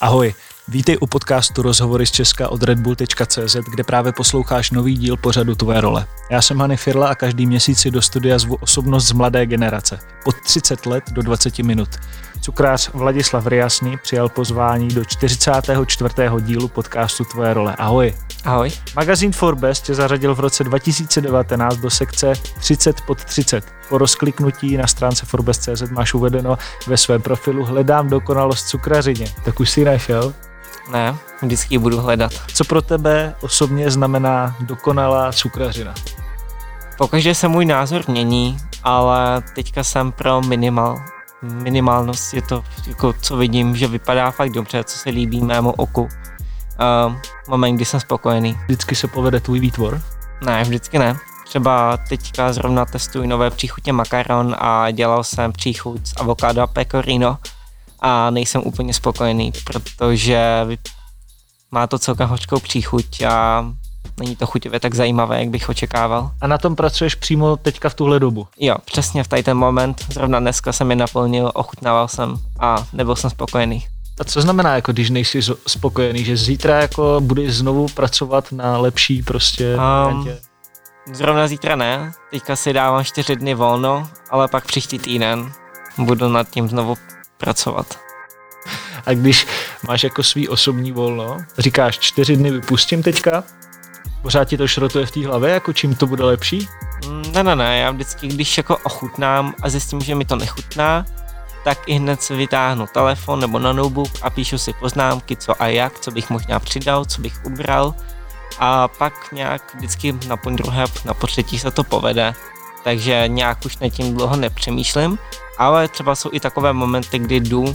Ahoj, vítej u podcastu Rozhovory z Česka od redbull.cz, kde právě posloucháš nový díl pořadu Tvoje role. Já jsem Hany Firla a každý měsíc si do studia zvu osobnost z mladé generace, od 30 let do 20 minut. Cukrář Vladislav Riasný přijal pozvání do 44. dílu podcastu Tvoje role. Ahoj. Ahoj. Magazín Forbes tě zařadil v roce 2019 do sekce 30 pod 30. Po rozkliknutí na stránce Forbes.cz máš uvedeno ve svém profilu Hledám dokonalost cukrařině. Tak už si našel? Ne, vždycky ji budu hledat. Co pro tebe osobně znamená dokonalá cukrařina? Pokaždé se můj názor mění, ale teďka jsem pro minimal. Minimálnost je to, jako, co vidím, že vypadá fakt dobře, co se líbí mému oku. Uh, moment, kdy jsem spokojený. Vždycky se povede tvůj výtvor? Ne, vždycky ne. Třeba teďka zrovna testuji nové příchutě makaron a dělal jsem příchuť z avokádo a pecorino a nejsem úplně spokojený, protože má to celkem hořkou příchuť a není to chuťově tak zajímavé, jak bych očekával. A na tom pracuješ přímo teďka v tuhle dobu? Jo, přesně v tady ten moment. Zrovna dneska jsem je naplnil, ochutnával jsem a nebyl jsem spokojený. A co znamená, jako když nejsi spokojený, že zítra jako budeš znovu pracovat na lepší prostě um, Zrovna zítra ne, teďka si dávám čtyři dny volno, ale pak příští týden budu nad tím znovu pracovat. A když máš jako svý osobní volno, říkáš čtyři dny vypustím teďka, pořád ti to šrotuje v té hlavě, jako čím to bude lepší? Mm, ne, ne, ne, já vždycky, když jako ochutnám a zjistím, že mi to nechutná, tak i hned si vytáhnu telefon nebo na notebook a píšu si poznámky, co a jak, co bych možná přidal, co bych ubral a pak nějak vždycky na po druhé, na po třetí se to povede, takže nějak už nad tím dlouho nepřemýšlím, ale třeba jsou i takové momenty, kdy jdu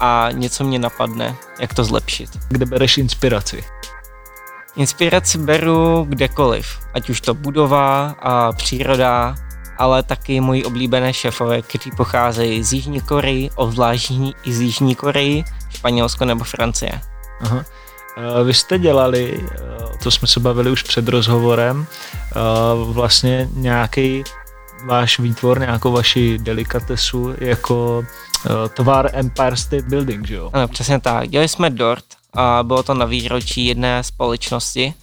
a něco mě napadne, jak to zlepšit. Kde bereš inspiraci? Inspiraci beru kdekoliv, ať už to budova a příroda, ale taky moji oblíbené šéfové, kteří pocházejí z Jižní Koreji, obzvlášť i z Jižní Koreji, Španělsko nebo Francie. Aha. Vy jste dělali, to jsme se bavili už před rozhovorem, vlastně nějaký váš výtvor, nějakou vaši delikatesu jako tvar Empire State Building, že jo? Ano, přesně tak. Dělali jsme dort a bylo to na výročí jedné společnosti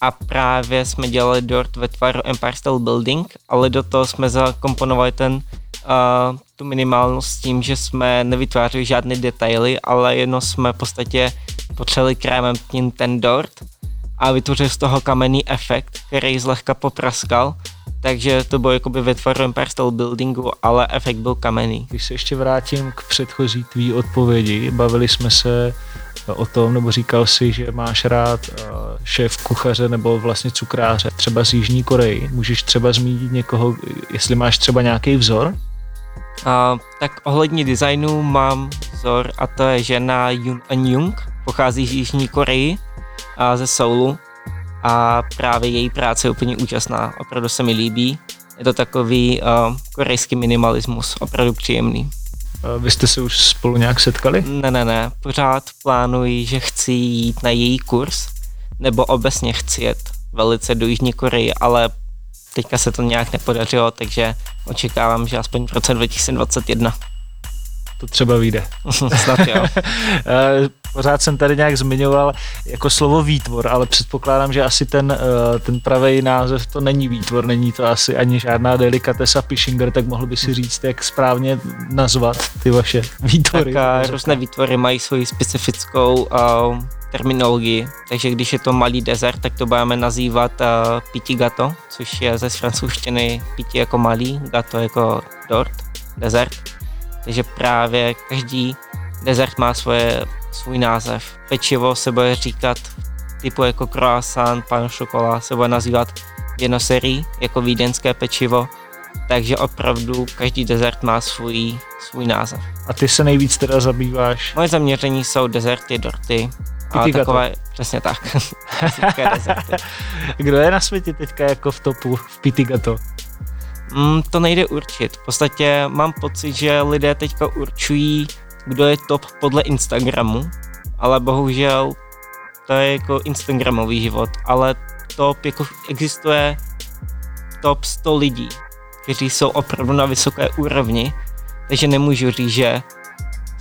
a právě jsme dělali dort ve tvaru Empire State Building, ale do toho jsme zakomponovali ten tu minimálnost tím, že jsme nevytvářeli žádné detaily, ale jenom jsme v podstatě potřebovali krémem ten dort a vytvořil z toho kamenný efekt, který zlehka popraskal, takže to bylo jakoby ve tvaru Empire Buildingu, ale efekt byl kamenný. Když se ještě vrátím k předchozí tvý odpovědi, bavili jsme se o tom, nebo říkal si, že máš rád eh, šéf kuchaře nebo vlastně cukráře, třeba z Jižní Koreji. Můžeš třeba zmínit někoho, jestli máš třeba nějaký vzor? A, tak ohledně designu mám vzor a to je žena Yun An Jung, pochází z Jižní Koreji a ze Soulu a právě její práce je úplně úžasná, opravdu se mi líbí. Je to takový uh, korejský minimalismus, opravdu příjemný. Vy jste se už spolu nějak setkali? Ne, ne, ne. Pořád plánuji, že chci jít na její kurz, nebo obecně chci jet velice do Jižní Koreji, ale teďka se to nějak nepodařilo, takže očekávám, že aspoň v roce 2021. To třeba vyjde. Snad jo. Eh, pořád jsem tady nějak zmiňoval jako slovo výtvor, ale předpokládám, že asi ten, eh, ten pravý název to není výtvor, není to asi ani žádná delikatesa Pishinger, tak mohl by si říct, jak správně nazvat ty vaše výtvory. Tak různé výtvory mají svoji specifickou uh, terminologii, takže když je to malý desert, tak to budeme nazývat uh, piti gato, což je ze francouzštiny piti jako malý, gato jako dort, desert. Takže právě každý desert má svoje, svůj název. Pečivo se bude říkat typu jako croissant, pan šokola se bude nazývat jednoserí, jako vídeňské pečivo, takže opravdu každý desert má svůj, svůj název. A ty se nejvíc teda zabýváš? Moje zaměření jsou deserty, dorty, a takové, přesně tak. Kdo je na světě teďka jako v topu v Pitigato? Mm, to nejde určit. V podstatě mám pocit, že lidé teďka určují, kdo je top podle Instagramu, ale bohužel to je jako Instagramový život, ale top jako existuje top 100 lidí, kteří jsou opravdu na vysoké úrovni, takže nemůžu říct, že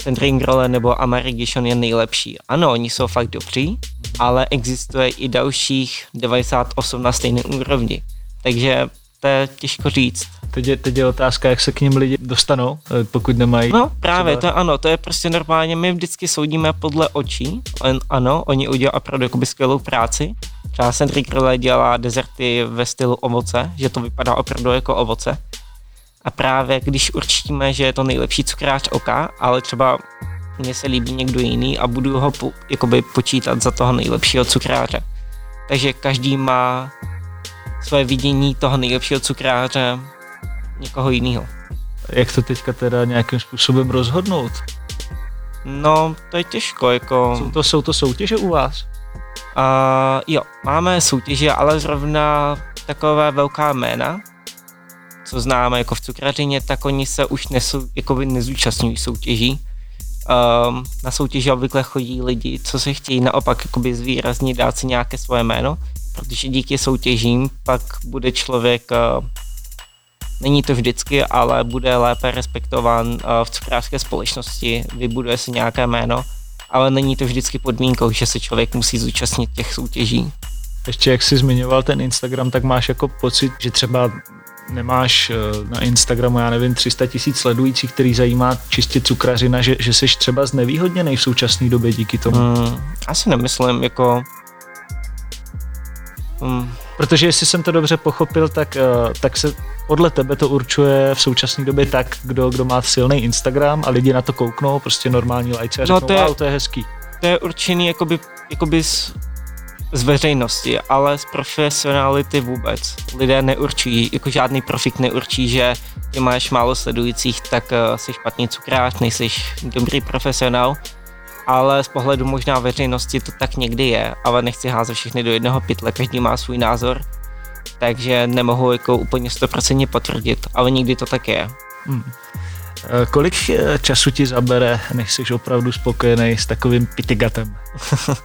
ten drink roller nebo Amerigishon je nejlepší. Ano, oni jsou fakt dobří, ale existuje i dalších 98 na stejné úrovni. Takže to je těžko říct. Teď je, teď je otázka, jak se k ním lidi dostanou, eh, pokud nemají. No právě, třeba... to ano, to je prostě normálně, my vždycky soudíme podle očí, On, ano, oni udělali opravdu jakoby skvělou práci. Třeba Centric Relay dělá dezerty ve stylu ovoce, že to vypadá opravdu jako ovoce. A právě když určíme, že je to nejlepší cukráč oka, ale třeba mně se líbí někdo jiný a budu ho po, jakoby počítat za toho nejlepšího cukráře. Takže každý má své vidění toho nejlepšího cukráře někoho jiného. Jak to teďka teda nějakým způsobem rozhodnout? No, to je těžko, jako... Jsou to, jsou to soutěže u vás? Uh, jo, máme soutěže, ale zrovna takové velká jména, co známe jako v cukrařině, tak oni se už nesou, jako nezúčastňují soutěží. Um, na soutěži obvykle chodí lidi, co se chtějí naopak jakoby zvýraznit, dát si nějaké svoje jméno, protože díky soutěžím pak bude člověk, uh, není to vždycky, ale bude lépe respektován uh, v cukrářské společnosti, vybuduje si nějaké jméno, ale není to vždycky podmínkou, že se člověk musí zúčastnit těch soutěží. Ještě jak jsi zmiňoval ten Instagram, tak máš jako pocit, že třeba nemáš eh, na Instagramu, já nevím, 300 tisíc sledujících, který zajímá čistě cukrařina, že, že jsi třeba znevýhodněný v současné době díky tomu? Hmm, asi nemyslím, jako... Hmm. Protože jestli jsem to dobře pochopil, tak, eh, tak se podle tebe to určuje v současné době tak, kdo, kdo má silný Instagram a lidi na to kouknou, prostě normální lajci a řeknou, no to je, wow, to je hezký. To je určený jakoby, jakoby z z veřejnosti, ale z profesionality vůbec. Lidé neurčují, jako žádný profik neurčí, že ty máš málo sledujících, tak uh, jsi špatný cukrář, nejsi dobrý profesionál, ale z pohledu možná veřejnosti to tak někdy je, ale nechci házet všechny do jednoho pytle, každý má svůj názor, takže nemohu jako úplně 100% potvrdit, ale někdy to tak je. Hmm. Eh, kolik eh, času ti zabere, než jsi opravdu spokojený s takovým pitigatem? Uh,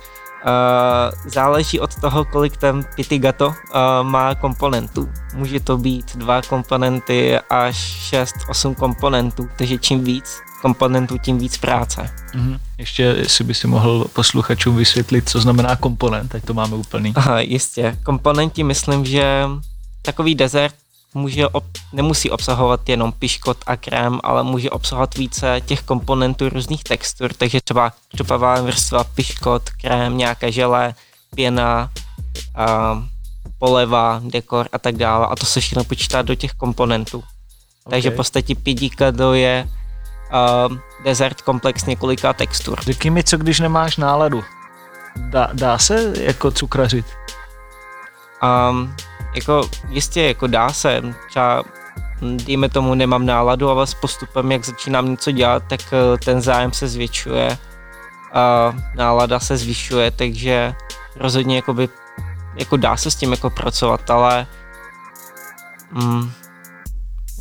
záleží od toho, kolik ten Pitigato uh, má komponentů. Může to být dva komponenty až 6-8 komponentů, takže čím víc komponentů, tím víc práce. Mm-hmm. Ještě, jestli by si mohl posluchačům vysvětlit, co znamená komponent, ať to máme úplný. Aha, jistě. Komponenti myslím, že takový desert může ob, nemusí obsahovat jenom piškot a krém, ale může obsahovat více těch komponentů různých textur, takže třeba křupavá vrstva, piškot, krém, nějaké žele, pěna, a, poleva, dekor a tak dále. A to se všechno počítá do těch komponentů. Okay. Takže v podstatě do je uh, desert komplex několika textur. Řekni mi, co když nemáš náladu? Dá, dá se jako cukrařit? Um, jako jistě, jako dá se, třeba dejme tomu nemám náladu, ale s postupem, jak začínám něco dělat, tak eh, ten zájem se zvětšuje a nálada se zvyšuje, takže rozhodně jakoby, jako dá se s tím jako pracovat, ale mm,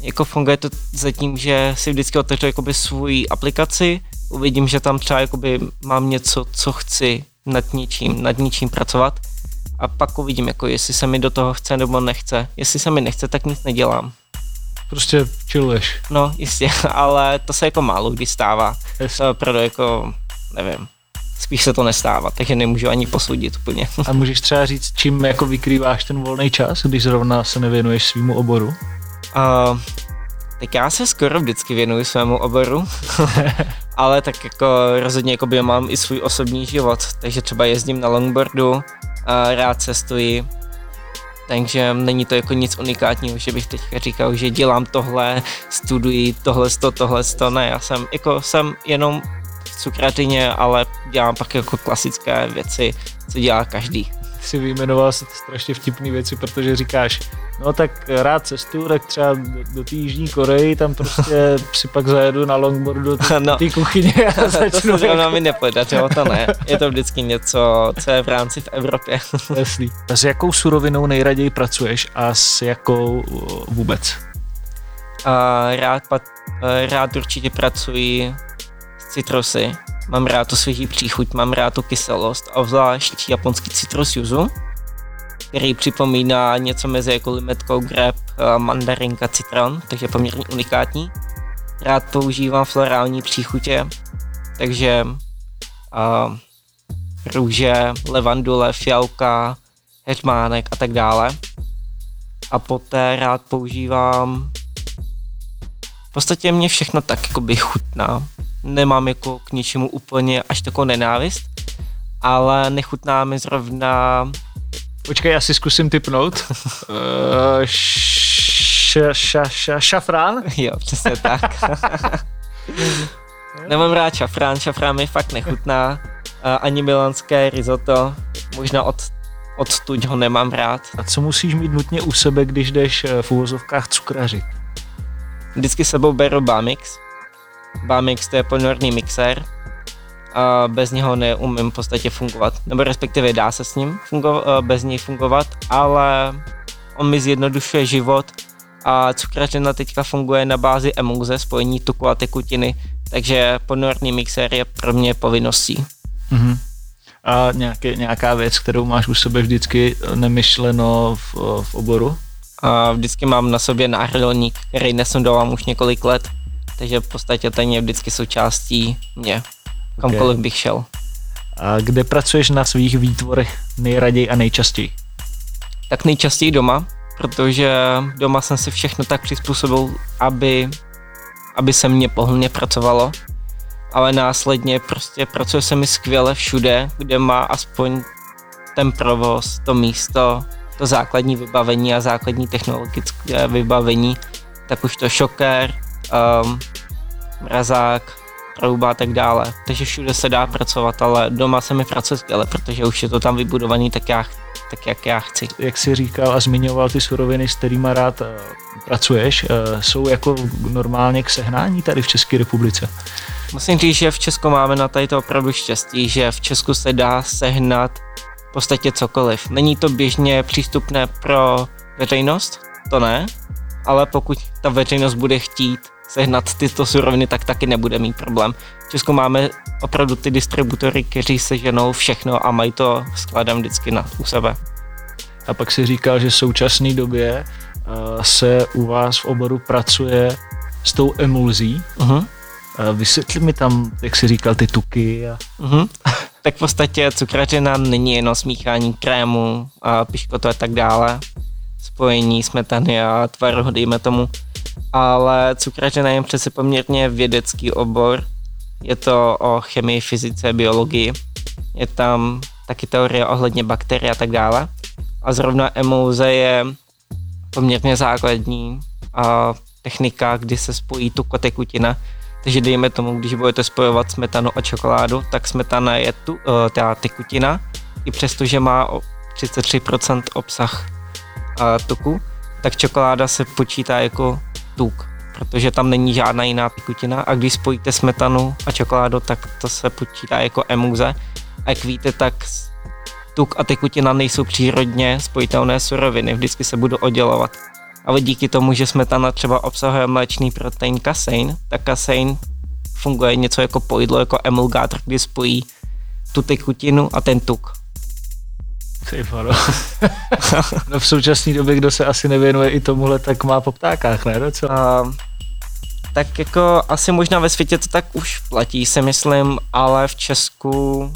jako funguje to zatím, že si vždycky otevřu jakoby svůj aplikaci, uvidím, že tam třeba jakoby mám něco, co chci nad něčím, nad něčím pracovat a pak uvidím, jako jestli se mi do toho chce nebo nechce. Jestli se mi nechce, tak nic nedělám. Prostě chilluješ. No, jistě, ale to se jako málo kdy stává. Yes. Proto jako, nevím, spíš se to nestává, takže nemůžu ani posoudit úplně. A můžeš třeba říct, čím jako vykrýváš ten volný čas, když zrovna se nevěnuješ svýmu oboru? Uh, tak já se skoro vždycky věnuji svému oboru, ale tak jako rozhodně jako by mám i svůj osobní život, takže třeba jezdím na longboardu, rád cestuji, takže není to jako nic unikátního, že bych teďka říkal, že dělám tohle, studuji tohle, to, tohle, to, ne, já jsem jako jsem jenom v cukrařině, ale dělám pak jako klasické věci, co dělá každý si vyjmenoval strašně vtipné věci, protože říkáš, no tak rád cestu, tak třeba do, do té Jižní Koreji, tam prostě si pak zajedu na longboardu do té no, kuchyně a začnu. To se jako... mi nepodařilo, to ne. Je to vždycky něco, co je v rámci v Evropě. Jasný. S jakou surovinou nejraději pracuješ a s jakou vůbec? Uh, rád, uh, rád určitě pracuji s citrusy, Mám rád tu svěží příchuť, mám rád tu kyselost, obzvlášť japonský citrus yuzu, který připomíná něco mezi jako limetkou, grab, mandarinka, citron, takže poměrně unikátní. Rád používám florální příchutě, takže uh, růže, levandule, fialka, heřmánek a tak dále. A poté rád používám v podstatě mě všechno tak jako by chutná. Nemám jako k něčemu úplně až takovou nenávist, ale nechutná mi zrovna... Počkej, já si zkusím typnout. uh, ša, ša, ša, šafrán? Jo, přesně tak. Nemám rád šafrán, šafrán mi fakt nechutná. Ani milanské risotto, možná od, od tuď ho nemám rád. A co musíš mít nutně u sebe, když jdeš eh, v úvozovkách cukrařit? Vždycky sebou beru Bamix. Bamix to je ponorný mixér, a bez něho neumím v podstatě fungovat. Nebo respektive dá se s ním fungo- eh, bez něj fungovat, ale on mi zjednodušuje život a cukrařina teďka funguje na bázi emulze, spojení tuku a tekutiny, takže ponorný mixér je pro mě povinností. Mm-hmm. A nějaké, nějaká věc, kterou máš u sebe vždycky nemyšleno v, v oboru? A vždycky mám na sobě náhradolník, který nesundovám už několik let, takže v podstatě ten je vždycky součástí mě kamkoliv okay. bych šel. A kde pracuješ na svých výtvorech nejraději a nejčastěji? Tak nejčastěji doma, protože doma jsem si všechno tak přizpůsobil, aby, aby se mě pohodlně pracovalo, ale následně prostě pracuje se mi skvěle všude, kde má aspoň ten provoz, to místo, to základní vybavení a základní technologické vybavení, tak už to šoker, um, mrazák, trouba a tak dále. Takže všude se dá pracovat, ale doma se mi pracuje skvěle, protože už je to tam vybudovaný tak, já, tak jak já chci. Jak jsi říkal a zmiňoval ty suroviny, s kterými rád uh, pracuješ, uh, jsou jako normálně k sehnání tady v České republice? Musím říct, že v Česku máme na tady to opravdu štěstí, že v Česku se dá sehnat v podstatě cokoliv. Není to běžně přístupné pro veřejnost, to ne, ale pokud ta veřejnost bude chtít sehnat tyto suroviny, tak taky nebude mít problém. V Česku máme opravdu ty distributory, kteří seženou všechno a mají to skladem vždycky na, u sebe. A pak si říkal, že v současné době uh, se u vás v oboru pracuje s tou emulzí. Uh-huh. Uh, vysvětli mi tam, jak jsi říkal, ty tuky. A... Uh-huh. tak v podstatě cukrařina není jenom smíchání krému, a piškotu a tak dále. Spojení smetany a tvarohu, dejme tomu ale cukrařina je přece poměrně vědecký obor. Je to o chemii, fyzice, biologii. Je tam taky teorie ohledně bakterií a tak dále. A zrovna emulze je poměrně základní a technika, kdy se spojí tu kotekutina. Takže dejme tomu, když budete spojovat smetanu a čokoládu, tak smetana je tu, uh, ta tekutina, i přesto, že má 33% obsah uh, tuku, tak čokoláda se počítá jako tuk, protože tam není žádná jiná tekutina a když spojíte smetanu a čokoládu, tak to se počítá jako emulze. A jak víte, tak tuk a tekutina nejsou přírodně spojitelné suroviny, vždycky se budou oddělovat. Ale díky tomu, že smetana třeba obsahuje mléčný protein kasein, tak kasein funguje něco jako pojídlo, jako emulgátor, kdy spojí tu tekutinu a ten tuk. No. no v současné době, kdo se asi nevěnuje i tomuhle, tak má po ptákách, ne? Docela. Uh, tak jako asi možná ve světě to tak už platí, si myslím, ale v Česku uh,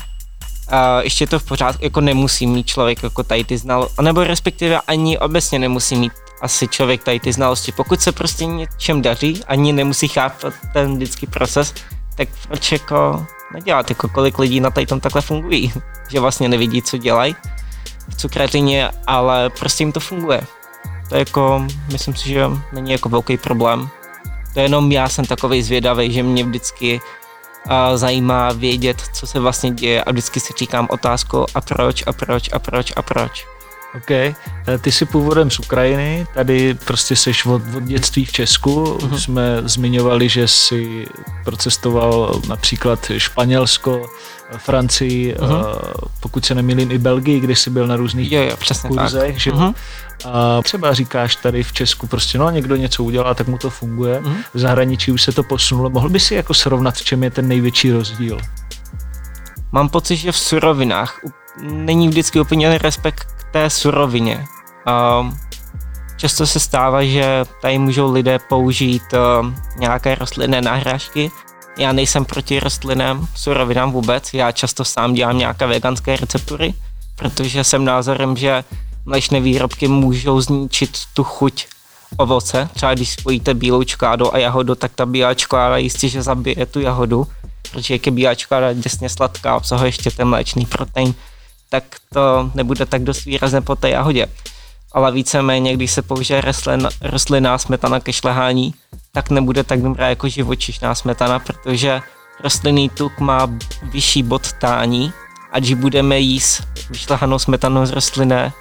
ještě to v pořádku, jako nemusí mít člověk jako tady ty znalosti, nebo respektive ani obecně nemusí mít asi člověk tady ty znalosti. Pokud se prostě něčem daří, ani nemusí chápat ten vždycky proces, tak proč jako nedělat, jako kolik lidí na tady tom takhle fungují, že vlastně nevidí, co dělají cukrařině, ale prostě jim to funguje. To je jako, myslím si, že není jako velký problém. To je jenom já jsem takový zvědavý, že mě vždycky uh, zajímá vědět, co se vlastně děje a vždycky si říkám otázku a proč a proč a proč a proč. OK. Eh, ty jsi původem z Ukrajiny, tady prostě seš od, od dětství v Česku. Uh-huh. Jsme zmiňovali, že jsi procestoval například Španělsko, Francii, uh-huh. pokud se nemýlím i Belgii, kde jsi byl na různých jo, jo, kurzech. Že? Uh-huh. A třeba říkáš tady v Česku prostě, no někdo něco udělá, tak mu to funguje. Uh-huh. V zahraničí už se to posunulo. Mohl by si jako srovnat, v čem je ten největší rozdíl? Mám pocit, že v surovinách není vždycky úplně respekt té surovině. Um, často se stává, že tady můžou lidé použít uh, nějaké rostlinné náhražky, Já nejsem proti rostlinném surovinám vůbec, já často sám dělám nějaké veganské receptury, protože jsem názorem, že mléčné výrobky můžou zničit tu chuť ovoce. Třeba když spojíte bílou čokoládu a jahodu, tak ta bílá čokoláda jistě, že zabije tu jahodu, protože jak je bílá čokoláda děsně sladká, obsahuje ještě ten mléčný protein, tak to nebude tak dost výrazné po té jahodě. Ale víceméně, když se použije rostlin, rostlinná smetana ke šlehání, tak nebude tak dobrá jako živočišná smetana, protože rostlinný tuk má vyšší bod tání a když budeme jíst vyšlehanou smetanu z rostlinné,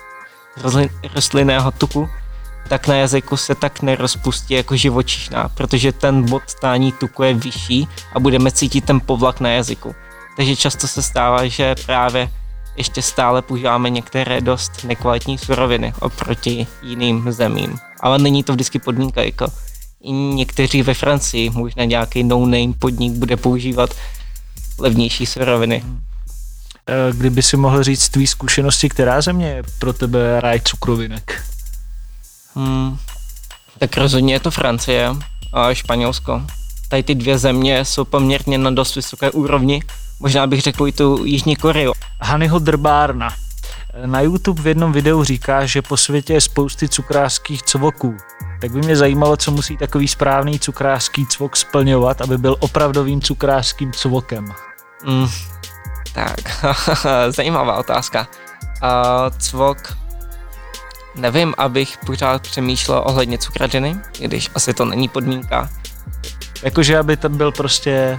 rostlin, rostlinného tuku, tak na jazyku se tak nerozpustí jako živočišná, protože ten bod tání tuku je vyšší a budeme cítit ten povlak na jazyku. Takže často se stává, že právě ještě stále používáme některé dost nekvalitní suroviny oproti jiným zemím. Ale není to vždycky podmínka, jako i někteří ve Francii, možná nějaký no-name podnik bude používat levnější suroviny. Eh, kdyby si mohl říct tvý zkušenosti, která země je pro tebe ráj cukrovinek? Hmm, tak rozhodně je to Francie a Španělsko. Tady ty dvě země jsou poměrně na dost vysoké úrovni. Možná bych řekl i tu Jižní Koreu. Hanyho Drbárna. Na YouTube v jednom videu říká, že po světě je spousty cukrářských cvoků. Tak by mě zajímalo, co musí takový správný cukrářský cvok splňovat, aby byl opravdovým cukrářským cvokem. Mm, tak, zajímavá otázka. Uh, cvok Nevím, abych pořád přemýšlel ohledně cukrařiny, když asi to není podmínka. Jakože aby tam byl prostě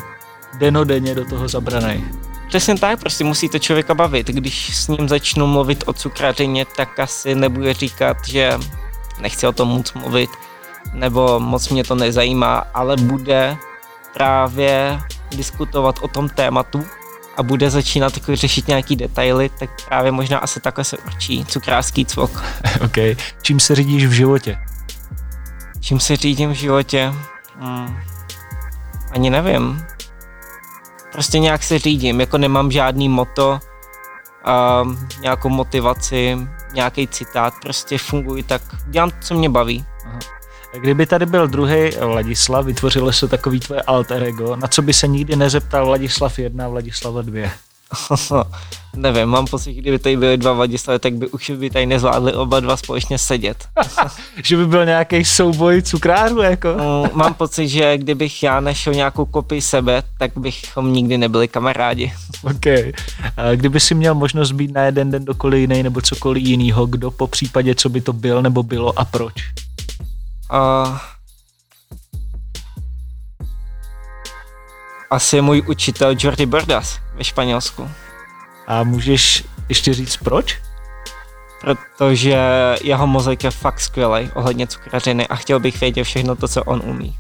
denodenně do toho zabraný. Přesně tak, prostě musí to člověka bavit. Když s ním začnu mluvit o cukrařině, tak asi nebude říkat, že nechci o tom moc mluvit, nebo moc mě to nezajímá, ale bude právě diskutovat o tom tématu a bude začínat jako řešit nějaký detaily, tak právě možná asi takhle se určí cukrářský cvok. OK. Čím se řídíš v životě? Čím se řídím v životě? Hmm. Ani nevím. Prostě nějak se řídím, jako nemám žádný moto, um, nějakou motivaci, nějaký citát, prostě funguji tak, dělám to, co mě baví. Aha. Kdyby tady byl druhý Vladislav, vytvořilo se takový tvoje alter ego, na co by se nikdy nezeptal Vladislav 1 a Vladislava 2? Nevím, mám pocit, že kdyby tady byly dva Vladislavy, tak by už by tady nezvládli oba dva společně sedět. že by byl nějaký souboj cukrářů, jako? Mm, mám pocit, že kdybych já našel nějakou kopii sebe, tak bychom nikdy nebyli kamarádi. OK. A kdyby si měl možnost být na jeden den dokoliv jiný nebo cokoliv jiného, kdo po případě, co by to byl nebo bylo a proč? Uh, asi můj učitel Jordi Bordas ve Španělsku. A můžeš ještě říct proč? Protože jeho mozek je fakt skvělý ohledně cukrařiny a chtěl bych vědět všechno to, co on umí.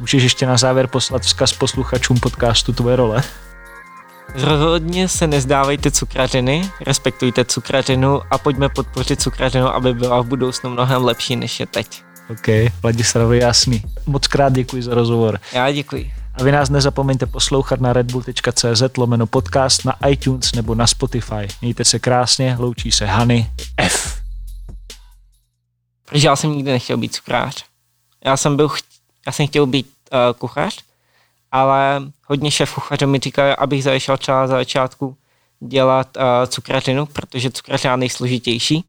Můžeš ještě na závěr poslat vzkaz posluchačům podcastu Tvoje role? Rozhodně se nezdávejte cukrařiny, respektujte cukrařinu a pojďme podpořit cukrařinu, aby byla v budoucnu mnohem lepší, než je teď. OK, Vladislavovi jasný. Moc krát děkuji za rozhovor. Já děkuji. A vy nás nezapomeňte poslouchat na redbull.cz lomeno podcast na iTunes nebo na Spotify. Mějte se krásně, loučí se Hany F. Protože já jsem nikdy nechtěl být cukrář. Já jsem byl, já jsem chtěl být uh, kuchař, ale hodně šéf kuchařů mi říkal, abych zašel třeba za začátku dělat uh, cukrařinu, protože cukrařina je nejsložitější